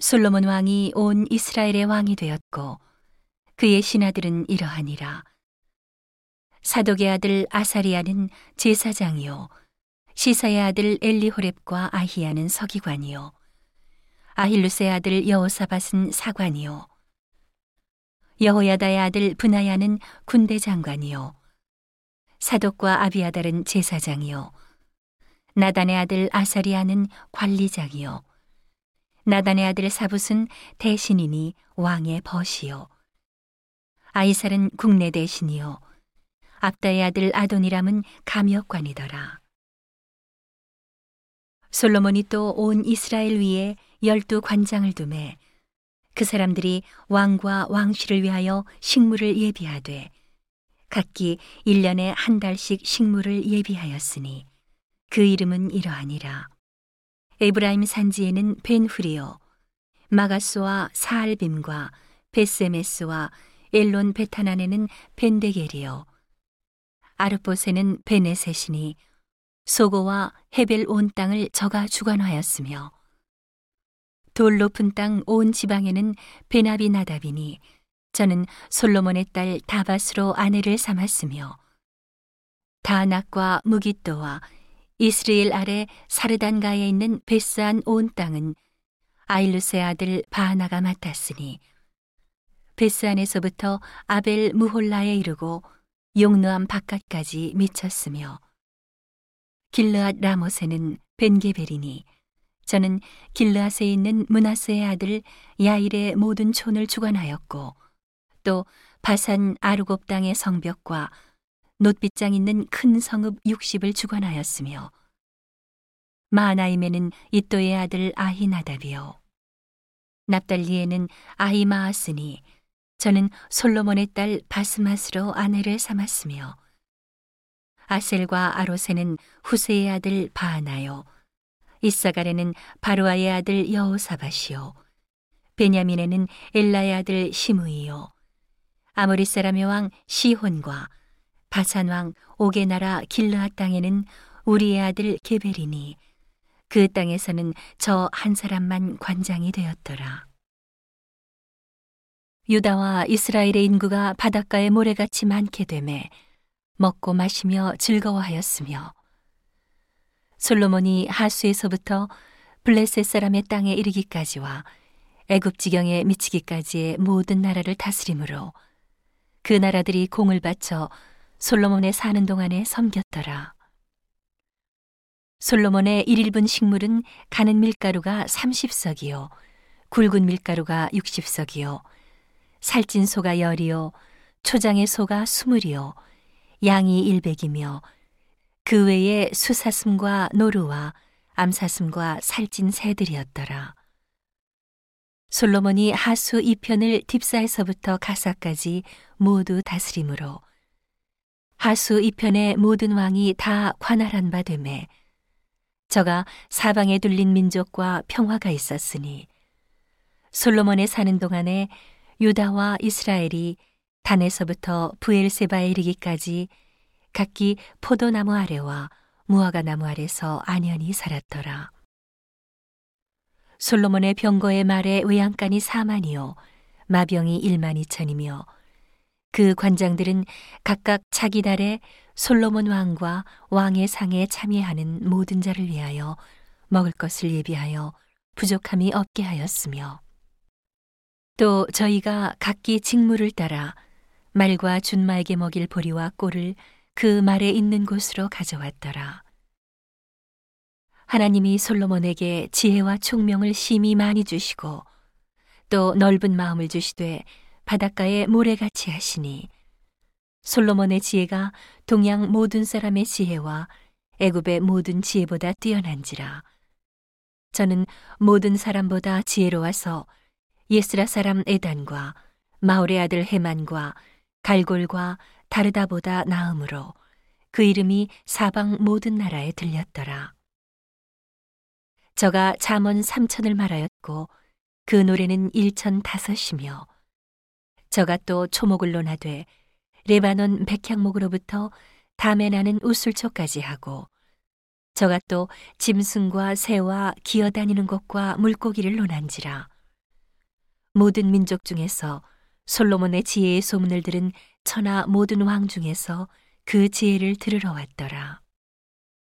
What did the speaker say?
솔로몬 왕이 온 이스라엘의 왕이 되었고 그의 신하들은 이러하니라. 사독의 아들 아사리아는 제사장이요 시사의 아들 엘리호렙과 아히야는 서기관이요 아힐루스의 아들 여호사밧은 사관이요 여호야다의 아들 분하야는 군대 장관이요 사독과 아비아달은 제사장이요 나단의 아들 아사리아는 관리장이요 나단의 아들 사붓은 대신이니 왕의 벗이요. 아이살은 국내 대신이요. 압다의 아들 아도니람은 감역관이더라. 솔로몬이 또 온 이스라엘 위에 열두 관장을 두매 그 사람들이 왕과 왕실을 위하여 식물을 예비하되 각기 일년에 한 달씩 식물을 예비하였으니 그 이름은 이러하니라. 에브라임 산지에는 벤훌이요, 마가스와 사알빔과 벧세메스와 엘론벧하난에는 벤데겔이요, 아룹봇에는 벤헤셋이니 소고와 헤벨 온 땅을 저가 주관하였으며 돌 높은 땅 온 지방에는 베나비 나답이니 저는 솔로몬의 딸 다바스로 아내를 삼았으며 다낙과 무기또와 이스라엘 아래 사르단가에 있는 베스안 온 땅은 아일루스의 아들 바하나가 맡았으니 베스안에서부터 아벨 무홀라에 이르고 용르암 바깥까지 미쳤으며 길르앗 라모세는 벤게베리니 저는 길르앗에 있는 문하스의 아들 야일의 모든 촌을 주관하였고 또 바산 아르곱 땅의 성벽과 놋빗장 있는 큰 성읍 60을 주관하였으며 마하나임에는 이또의 아들 아히나답이요. 납달리에는 아히마아스니 저는 솔로몬의 딸 바스마스로 아내를 삼았으며 아셀과 아로세는 후세의 아들 바하나요. 이사갈에는 바로아의 아들 여호사바시요. 베냐민에는 엘라의 아들 시므이요. 아모리 사람의 왕 시혼과 바산 왕 오게 나라 길르앗 땅에는 우리의 아들 게베리니 그 땅에서는 저 한 사람만 관장이 되었더라. 유다와 이스라엘의 인구가 바닷가에 모래같이 많게 되매 먹고 마시며 즐거워하였으며 솔로몬이 하수에서부터 블레셋 사람의 땅에 이르기까지와 애굽 지경에 미치기까지의 모든 나라를 다스림으로 그 나라들이 공을 바쳐 솔로몬의 사는 동안에 섬겼더라. 솔로몬의 일일분 식물은 가는 밀가루가 30석이요, 굵은 밀가루가 60석이요, 살찐 소가 열이요, 초장의 소가 스물이요, 양이 일백이며 그 외에 수사슴과 노루와 암사슴과 살찐 새들이었더라. 솔로몬이 하수 이편을 딥사에서부터 가사까지 모두 다스림으로 하수 이편의 모든 왕이 다 관할한 바 되매 저가 사방에 둘린 민족과 평화가 있었으니 솔로몬의 사는 동안에 유다와 이스라엘이 단에서부터 부엘세바에 이르기까지 각기 포도나무 아래와 무화과 나무 아래서 안연히 살았더라. 솔로몬의 병거의 말에 외양간이 4만이요 마병이 1만 2천이며 그 관장들은 각각 자기 달에 솔로몬 왕과 왕의 상에 참여하는 모든 자를 위하여 먹을 것을 예비하여 부족함이 없게 하였으며 또 저희가 각기 직무를 따라 말과 준마에게 먹일 보리와 꼴을 그 말에 있는 곳으로 가져왔더라. 하나님이 솔로몬에게 지혜와 총명을 심히 많이 주시고 또 넓은 마음을 주시되 바닷가에 모래같이 하시니 솔로몬의 지혜가 동양 모든 사람의 지혜와 애굽의 모든 지혜보다 뛰어난지라 저는 모든 사람보다 지혜로워서 예스라 사람 에단과 마올의 아들 헤만과 갈골과 다르다보다 나음으로 그 이름이 사방 모든 나라에 들렸더라. 저가 잠언 삼천을 말하였고 그 노래는 일천 다섯이며 저가 또 초목을 논하되 레바논 백향목으로부터 담에 나는 우술초까지 하고 저가 또 짐승과 새와 기어다니는 것과 물고기를 논한지라 모든 민족 중에서 솔로몬의 지혜의 소문을 들은 천하 모든 왕 중에서 그 지혜를 들으러 왔더라.